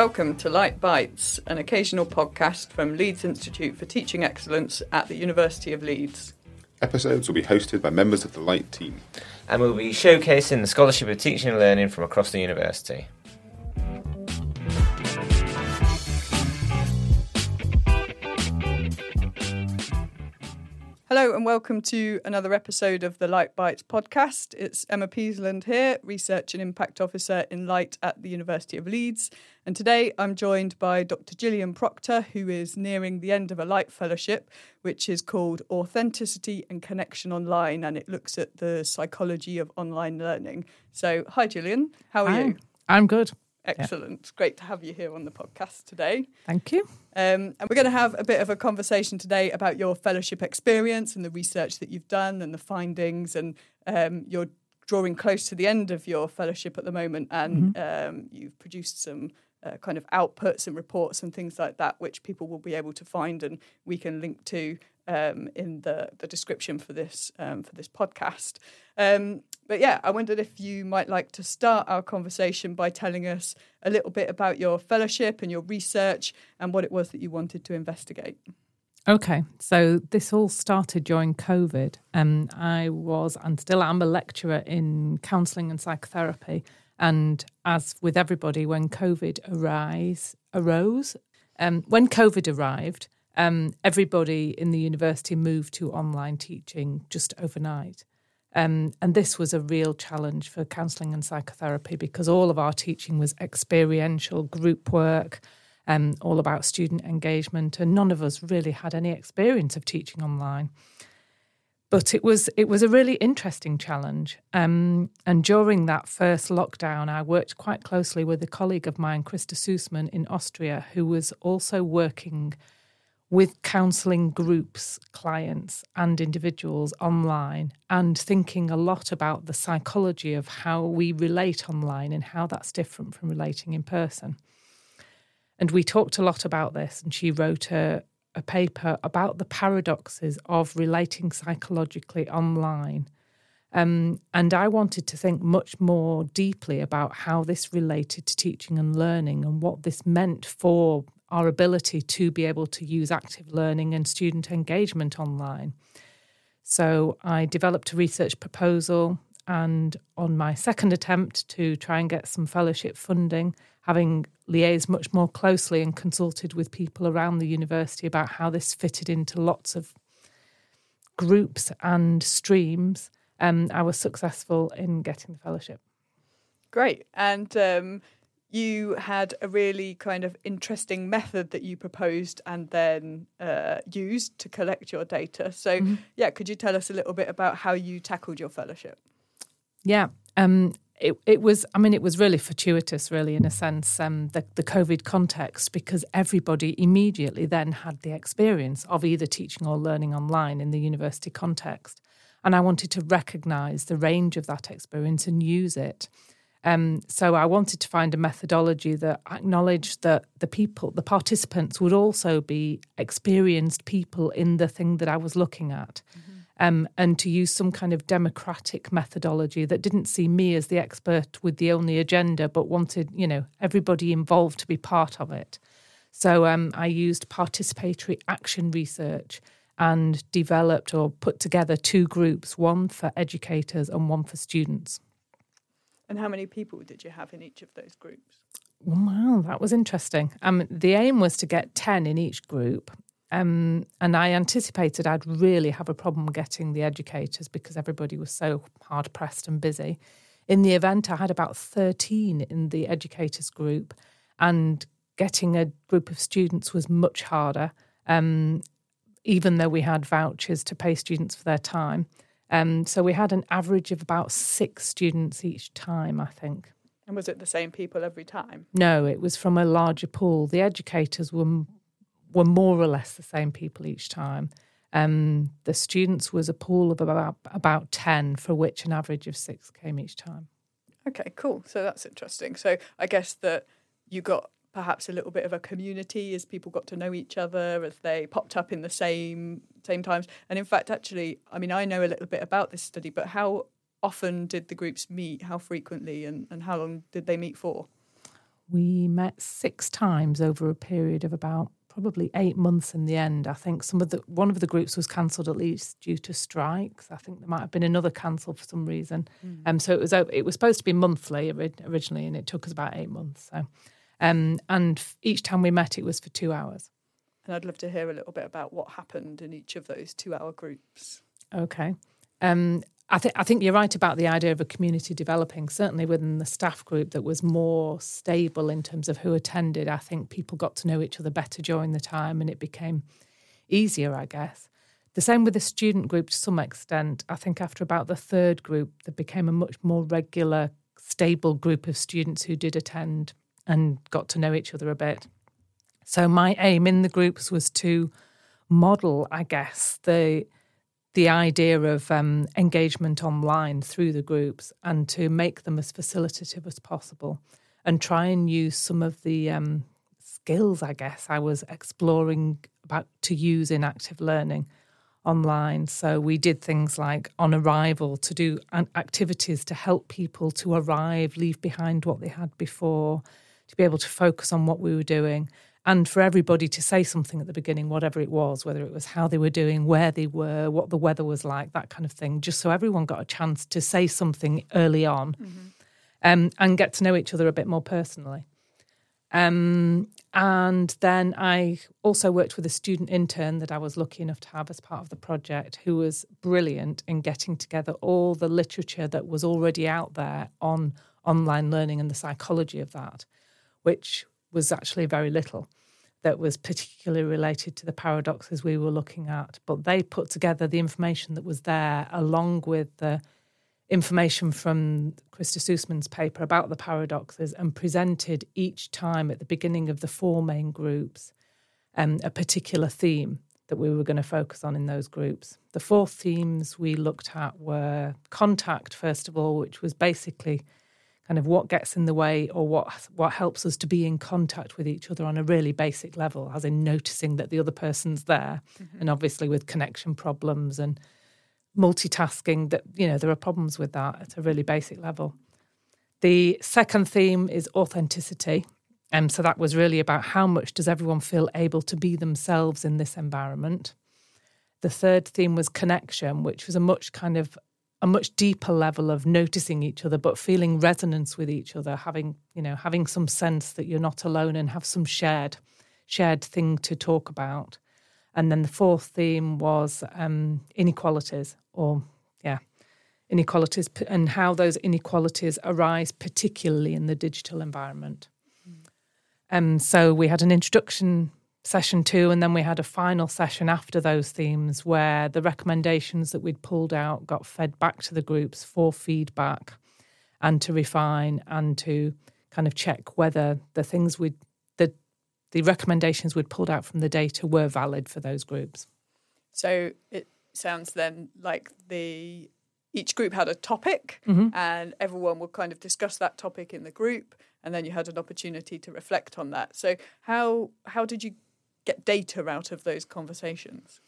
Welcome to LITE Bites, an occasional podcast from Leeds Institute for Teaching Excellence at the University of Leeds. Episodes will be hosted by members of the LITE team. And we'll be showcasing the scholarship of teaching and learning from across the university. Hello and welcome to another episode of the LITE Bites podcast. It's Emma Peasland here, Research and Impact Officer in LITE at the University of Leeds. And today I'm joined by Dr. Gillian Proctor, who is nearing the end of a LITE Fellowship, which is called Authenticity and Connection Online, and it looks at the psychology of online learning. So, hi, Gillian. How are Hi. you? I'm good. Excellent. Great to have you here on the podcast today. Thank you. Um, and we're going to have a bit of a conversation today about your fellowship experience and the research that you've done and the findings. And um, you're drawing close to the end of your fellowship at the moment, and um, you've produced some. Uh, kind of outputs and reports and things like that, which people will be able to find and we can link to um, in the, the description for this um, for this podcast. Um, but yeah, I wondered if you might like to start our conversation by telling us a little bit about your fellowship and your research and what it was that you wanted to investigate. Okay, so this all started during COVID. Um, I was and still am a lecturer in counselling and psychotherapy. And as with everybody, when COVID arise, arose, um, when COVID arrived, um, everybody in the university moved to online teaching just overnight. Um, and this was a real challenge for counselling and psychotherapy because all of our teaching was experiential group work, um, all about student engagement, and none of us really had any experience of teaching online. But it was it was a really interesting challenge. Um, and during that first lockdown, I worked quite closely with a colleague of mine, Christa Sussman, in Austria, who was also working with counselling groups, clients, and individuals online, and thinking a lot about the psychology of how we relate online and how that's different from relating in person. And we talked a lot about this, and she wrote a, a paper about the paradoxes of relating psychologically online. Um, and I wanted to think much more deeply about how this related to teaching and learning and what this meant for our ability to be able to use active learning and student engagement online. So I developed a research proposal, and on my second attempt to try and get some fellowship funding, having liaised much more closely and consulted with people around the university about how this fitted into lots of groups and streams, um, I was successful in getting the fellowship. Great. And um, you had a really kind of interesting method that you proposed and then uh, used to collect your data. So, yeah, could you tell us a little bit about how you tackled your fellowship? Yeah. Um, it, it was, I mean, it was really fortuitous, really, in a sense, um, the, the COVID context, because everybody immediately then had the experience of either teaching or learning online in the university context. And I wanted to recognize the range of that experience and use it. Um, so I wanted to find a methodology that acknowledged that the people, the participants, would also be experienced people in the thing that I was looking at um, and to use some kind of democratic methodology that didn't see me as the expert with the only agenda, but wanted you know everybody involved to be part of it. So um, I used participatory action research and developed or put together two groups, one for educators and one for students. And how many people did you have in each of those groups? Wow, that was interesting. Um, the aim was to get 10 in each group. Um, and I anticipated I'd really have a problem getting the educators because everybody was so hard pressed and busy. In the event, I had about 13 in the educators group, and getting a group of students was much harder, um, even though we had vouchers to pay students for their time. Um, so we had an average of about six students each time, I think. And was it the same people every time? No, it was from a larger pool. The educators were were more or less the same people each time. Um, the students was a pool of about about ten, for which an average of six came each time. Okay, cool. So that's interesting. So I guess that you got perhaps a little bit of a community as people got to know each other as they popped up in the same same times. And in fact, actually, I mean, I know a little bit about this study, but how often did the groups meet? How frequently, and, and how long did they meet for? We met six times over a period of about probably eight months in the end. I think some of the one of the groups was cancelled at least due to strikes. I think there might have been another cancelled for some reason. Mm. Um, so it was it was supposed to be monthly originally, and it took us about eight months. So, um, and each time we met, it was for two hours. And I'd love to hear a little bit about what happened in each of those two-hour groups. Okay. Um, I think I think you're right about the idea of a community developing. Certainly within the staff group that was more stable in terms of who attended. I think people got to know each other better during the time, and it became easier, I guess. The same with the student group to some extent. I think after about the third group, there became a much more regular, stable group of students who did attend and got to know each other a bit. So my aim in the groups was to model, I guess, the the idea of um, engagement online through the groups and to make them as facilitative as possible and try and use some of the um, skills, I guess, I was exploring about to use in active learning online. So we did things like on arrival to do activities to help people to arrive, leave behind what they had before, to be able to focus on what we were doing and for everybody to say something at the beginning, whatever it was, whether it was how they were doing, where they were, what the weather was like, that kind of thing, just so everyone got a chance to say something early on mm-hmm. um, and get to know each other a bit more personally. Um, and then I also worked with a student intern that I was lucky enough to have as part of the project, who was brilliant in getting together all the literature that was already out there on online learning and the psychology of that, which was actually very little that was particularly related to the paradoxes we were looking at. But they put together the information that was there along with the information from Krista Sussman's paper about the paradoxes and presented each time at the beginning of the four main groups um, a particular theme that we were going to focus on in those groups. The four themes we looked at were contact, first of all, which was basically kind of what gets in the way or what what helps us to be in contact with each other on a really basic level, as in noticing that the other person's there, mm-hmm. and obviously with connection problems and multitasking, that you know there are problems with that at a really basic level. The second theme is authenticity. And um, so that was really about how much does everyone feel able to be themselves in this environment. The third theme was connection, which was a much kind of a much deeper level of noticing each other but feeling resonance with each other having you know having some sense that you're not alone and have some shared shared thing to talk about and then the fourth theme was um, inequalities or yeah inequalities and how those inequalities arise particularly in the digital environment mm. um, so we had an introduction session two, and then we had a final session after those themes where the recommendations that we'd pulled out got fed back to the groups for feedback and to refine and to kind of check whether the things we the the recommendations we'd pulled out from the data were valid for those groups. So it sounds then like the each group had a topic mm-hmm. and everyone would kind of discuss that topic in the group and then you had an opportunity to reflect on that. So how how did you get data out of those conversations?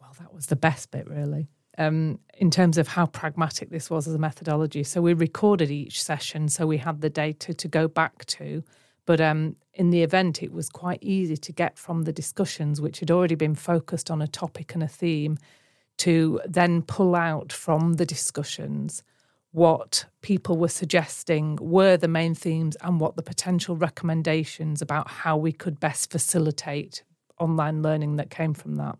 Well, that was the best bit, really. Um, in terms of how pragmatic this was as a methodology. So we recorded each session, so we had the data to go back to. But um, in the event, it was quite easy to get from the discussions, which had already been focused on a topic and a theme, to then pull out from the discussions what people were suggesting were the main themes and what the potential recommendations about how we could best facilitate online learning that came from that.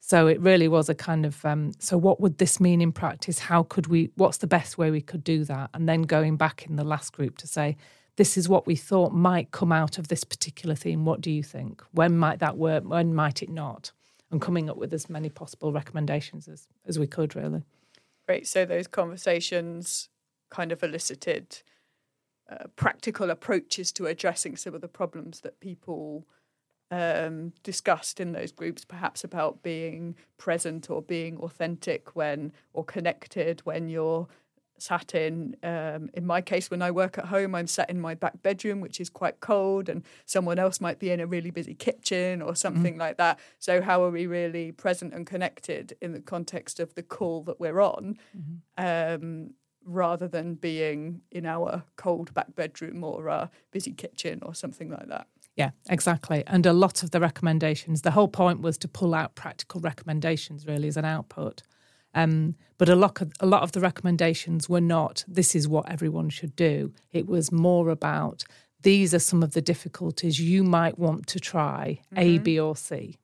So it really was a kind of um, so what would this mean in practice? How could we? What's the best way we could do that? And then going back in the last group to say, this is what we thought might come out of this particular theme. What do you think? When might that work? When might it not? And coming up with as many possible recommendations as as we could, really. Great. So those conversations kind of elicited uh, practical approaches to addressing some of the problems that people um, discussed in those groups, perhaps about being present or being authentic when or connected when you're sat in um, in my case when i work at home i'm sat in my back bedroom which is quite cold and someone else might be in a really busy kitchen or something mm-hmm. like that so how are we really present and connected in the context of the call that we're on mm-hmm. um, rather than being in our cold back bedroom or our busy kitchen or something like that. Yeah, exactly. And a lot of the recommendations, the whole point was to pull out practical recommendations really as an output. Um, but a lot of a lot of the recommendations were not this is what everyone should do. It was more about these are some of the difficulties you might want to try mm-hmm. A, B, or C.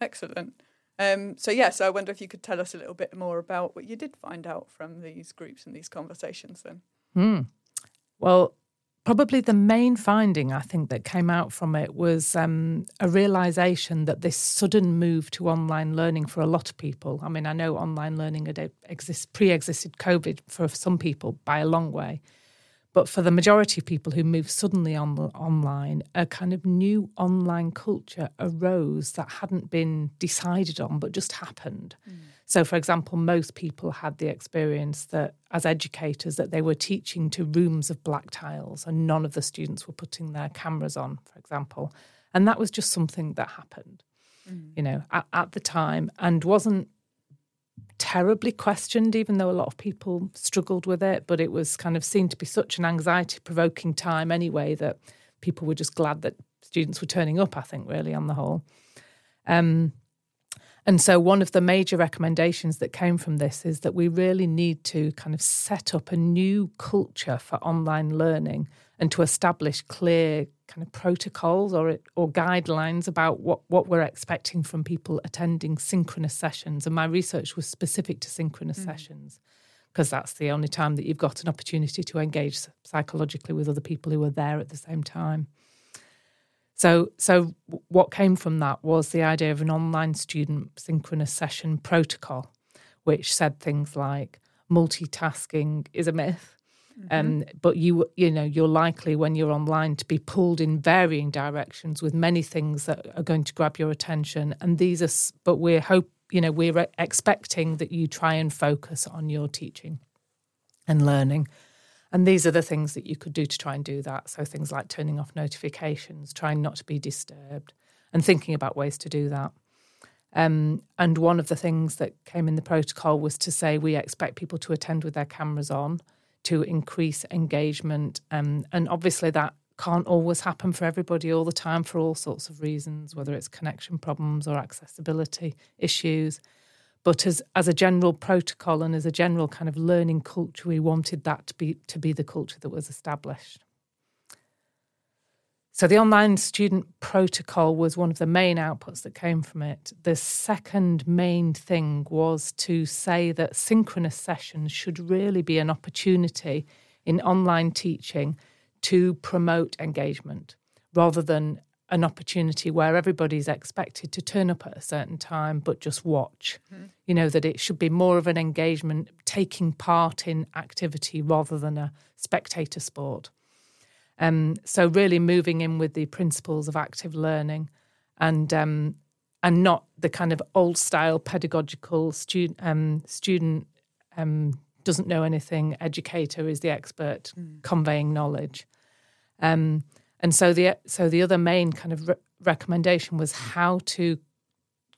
Excellent. Um, so yeah, so I wonder if you could tell us a little bit more about what you did find out from these groups and these conversations. Then, mm. well, Probably the main finding I think that came out from it was um, a realization that this sudden move to online learning for a lot of people. I mean, I know online learning had exist, pre-existed COVID for some people by a long way, but for the majority of people who moved suddenly on online, a kind of new online culture arose that hadn't been decided on, but just happened. Mm. So, for example, most people had the experience that as educators that they were teaching to rooms of black tiles and none of the students were putting their cameras on, for example. And that was just something that happened, mm. you know, at, at the time and wasn't terribly questioned, even though a lot of people struggled with it. But it was kind of seen to be such an anxiety provoking time anyway that people were just glad that students were turning up, I think, really, on the whole. Um, and so, one of the major recommendations that came from this is that we really need to kind of set up a new culture for online learning and to establish clear kind of protocols or or guidelines about what, what we're expecting from people attending synchronous sessions. And my research was specific to synchronous mm. sessions because that's the only time that you've got an opportunity to engage psychologically with other people who are there at the same time. So, so what came from that was the idea of an online student synchronous session protocol, which said things like multitasking is a myth. Mm-hmm. Um, but you, you know, you're likely when you're online to be pulled in varying directions with many things that are going to grab your attention. And these are, but we're hope, you know, we're expecting that you try and focus on your teaching and learning. And these are the things that you could do to try and do that. So things like turning off notifications, trying not to be disturbed, and thinking about ways to do that. Um, and one of the things that came in the protocol was to say we expect people to attend with their cameras on to increase engagement. Um, and obviously, that can't always happen for everybody all the time for all sorts of reasons, whether it's connection problems or accessibility issues. But as as a general protocol and as a general kind of learning culture, we wanted that to be to be the culture that was established. So the online student protocol was one of the main outputs that came from it. The second main thing was to say that synchronous sessions should really be an opportunity in online teaching to promote engagement rather than an opportunity where everybody's expected to turn up at a certain time but just watch. Mm-hmm. You know, that it should be more of an engagement, taking part in activity rather than a spectator sport. Um, so, really moving in with the principles of active learning and um, and not the kind of old style pedagogical student um, student um, doesn't know anything, educator is the expert mm. conveying knowledge. Um, and so the so the other main kind of re- recommendation was how to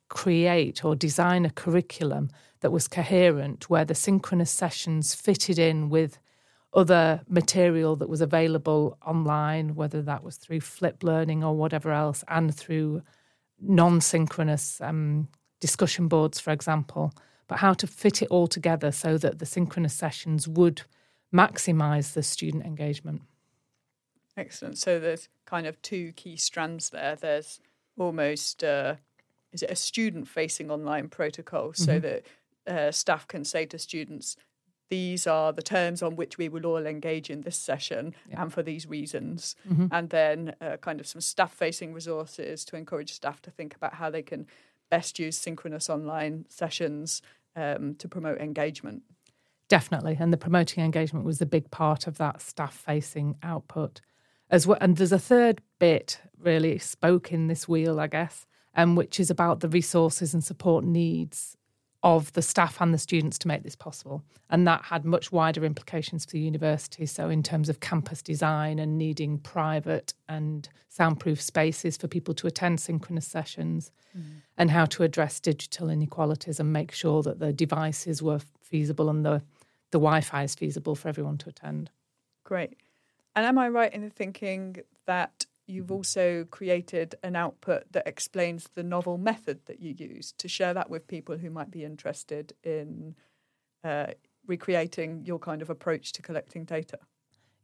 create or design a curriculum that was coherent, where the synchronous sessions fitted in with other material that was available online, whether that was through flip learning or whatever else, and through non synchronous um, discussion boards, for example. But how to fit it all together so that the synchronous sessions would maximize the student engagement. Excellent. So there's kind of two key strands there. There's almost uh, is it a student facing online protocol mm-hmm. so that uh, staff can say to students, these are the terms on which we will all engage in this session yeah. and for these reasons. Mm-hmm. And then uh, kind of some staff facing resources to encourage staff to think about how they can best use synchronous online sessions um, to promote engagement. Definitely. And the promoting engagement was a big part of that staff facing output as well. And there's a third bit really spoke in this wheel, I guess, um, which is about the resources and support needs of the staff and the students to make this possible. And that had much wider implications for the university. So, in terms of campus design and needing private and soundproof spaces for people to attend synchronous sessions, mm. and how to address digital inequalities and make sure that the devices were feasible and the the Wi-Fi is feasible for everyone to attend. Great. And am I right in thinking that you've also created an output that explains the novel method that you use to share that with people who might be interested in uh, recreating your kind of approach to collecting data?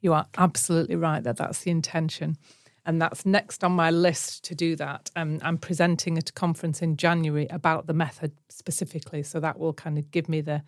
You are absolutely right that that's the intention. And that's next on my list to do that. Um, I'm presenting at a conference in January about the method specifically. So that will kind of give me the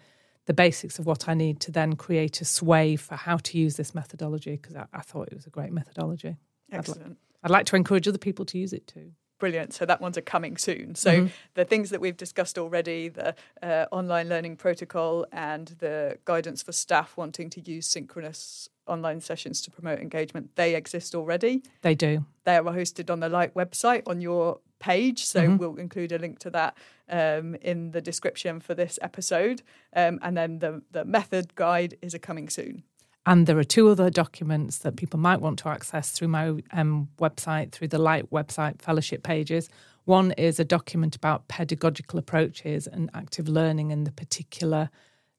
the basics of what I need to then create a sway for how to use this methodology because I, I, thought it was a great methodology. Excellent. I'd, li- I'd, like to encourage other people to use it too. Brilliant. So that one's a coming soon. So mm-hmm. the things that we've discussed already, the uh, online learning protocol and the guidance for staff wanting to use synchronous online sessions to promote engagement, they exist already. They do. They are hosted on the LITE website on your page. So mm-hmm. we'll include a link to that um, in the description for this episode. Um, and then the, the method guide is a coming soon. And there are two other documents that people might want to access through my um, website, through the LITE website fellowship pages. One is a document about pedagogical approaches and active learning and the particular,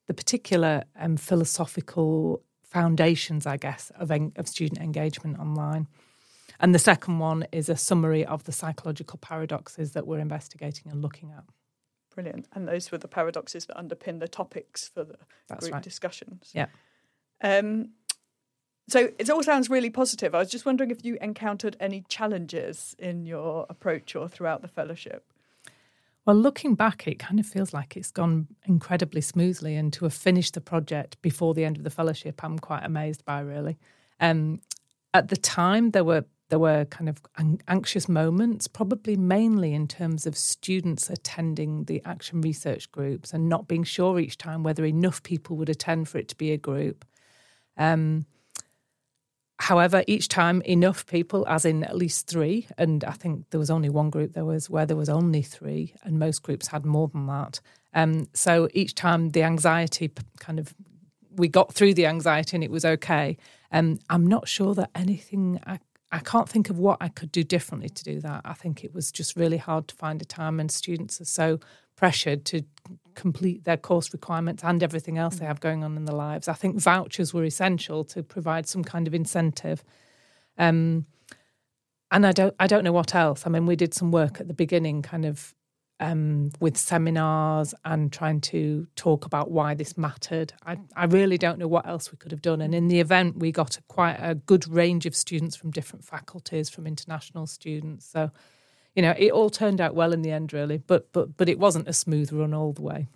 the particular um, philosophical foundations, I guess, of, of student engagement online. And the second one is a summary of the psychological paradoxes that we're investigating and looking at. Brilliant. And those were the paradoxes that underpin the topics for the That's group right. discussions. Yeah. Um, so it all sounds really positive. I was just wondering if you encountered any challenges in your approach or throughout the fellowship. Well, looking back, it kind of feels like it's gone incredibly smoothly, and to have finished the project before the end of the fellowship, I'm quite amazed by. Really, um, at the time, there were there were kind of anxious moments, probably mainly in terms of students attending the action research groups and not being sure each time whether enough people would attend for it to be a group. Um, however, each time enough people, as in at least three, and I think there was only one group there was where there was only three, and most groups had more than that. Um, so each time the anxiety kind of we got through the anxiety and it was okay. Um, I'm not sure that anything I I can't think of what I could do differently to do that. I think it was just really hard to find a time, and students are so pressured to complete their course requirements and everything else they have going on in their lives. I think vouchers were essential to provide some kind of incentive. Um, and I don't, I don't know what else. I mean, we did some work at the beginning, kind of um, with seminars and trying to talk about why this mattered. I, I really don't know what else we could have done. And in the event, we got a, quite a good range of students from different faculties, from international students. So, you know, it all turned out well in the end, really. But but but it wasn't a smooth run all the way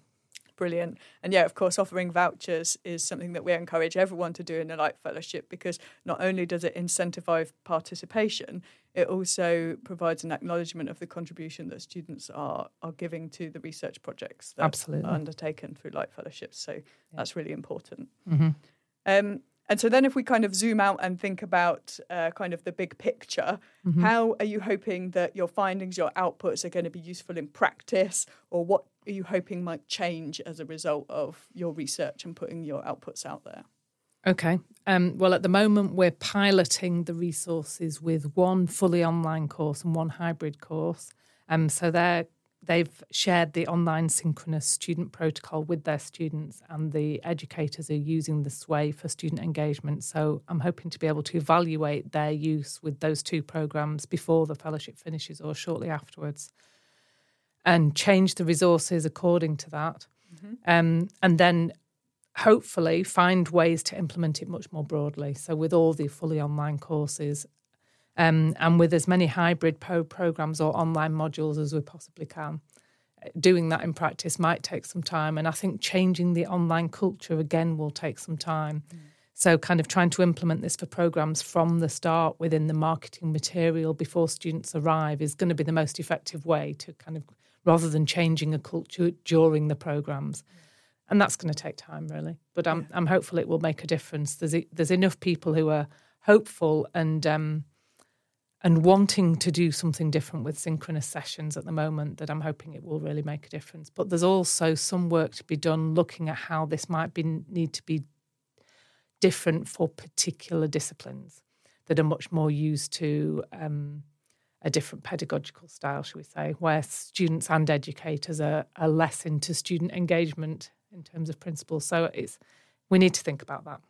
brilliant. And yeah, of course, offering vouchers is something that we encourage everyone to do in the LITE Fellowship because not only does it incentivize participation, it also provides an acknowledgement of the contribution that students are are giving to the research projects that Absolutely. are undertaken through LITE Fellowships. So yeah. that's really important. Mm-hmm. Um, and so then, if we kind of zoom out and think about uh, kind of the big picture, mm-hmm. how are you hoping that your findings, your outputs are going to be useful in practice, or what are you hoping might change as a result of your research and putting your outputs out there? Okay. Um, well, at the moment, we're piloting the resources with one fully online course and one hybrid course. Um, so they're they've shared the online synchronous student protocol with their students, and the educators are using the Sway for student engagement. So I'm hoping to be able to evaluate their use with those two programs before the fellowship finishes or shortly afterwards, and change the resources according to that. Mm-hmm. Um, and then hopefully find ways to implement it much more broadly. So, with all the fully online courses um, and with as many hybrid pro- programs or online modules as we possibly can. Doing that in practice might take some time, and I think changing the online culture again will take some time. Mm. So, kind of trying to implement this for programs from the start within the marketing material before students arrive is going to be the most effective way to kind of rather than changing a culture during the programs. And that's going to take time, really. But I'm, yeah. I'm hopeful it will make a difference. There's, there's enough people who are hopeful and um, and wanting to do something different with synchronous sessions at the moment that I'm hoping it will really make a difference. But there's also some work to be done looking at how this might be need to be different for particular disciplines that are much more used to um, a different pedagogical style, shall we say, where students and educators are, are less into student engagement in terms of principles. So it's we need to think about that.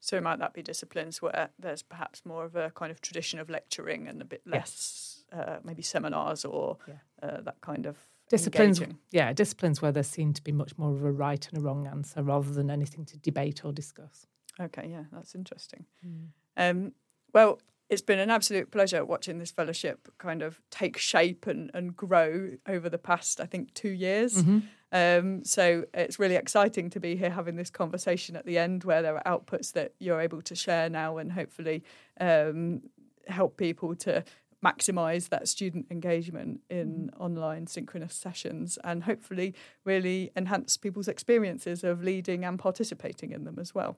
So might that be disciplines where there's perhaps more of a kind of tradition of lecturing and a bit less, uh, maybe seminars or Yeah. uh, that kind of Disciplines, engaging? yeah, disciplines where there seem to be much more of a right and a wrong answer rather than anything to debate or discuss. Okay, yeah, that's interesting. Mm. Um, well, it's been an absolute pleasure watching this fellowship kind of take shape and, and grow over the past, I think, two years. Mm-hmm. Um, so it's really exciting to be here having this conversation at the end where there are outputs that you're able to share now and hopefully um, help people to maximize that student engagement in online synchronous sessions and hopefully really enhance people's experiences of leading and participating in them as well.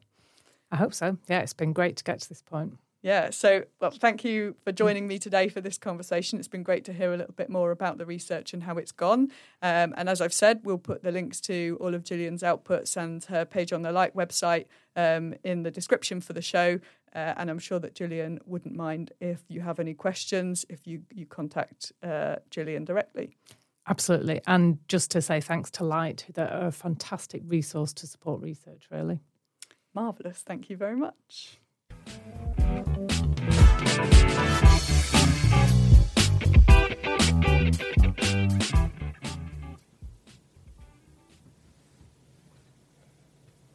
I hope so. Yeah, it's been great to get to this point. Yeah, so well, thank you for joining me today for this conversation. It's been great to hear a little bit more about the research and how it's gone. Um, and as I've said, we'll put the links to all of Gillian's outputs and her page on the LITE website um, in the description for the show. Uh, and I'm sure that Gillian wouldn't mind if you have any questions, if you, you contact uh, Gillian directly. Absolutely. And just to say thanks to LITE, they're a fantastic resource to support research, really. Marvellous. Thank you very much.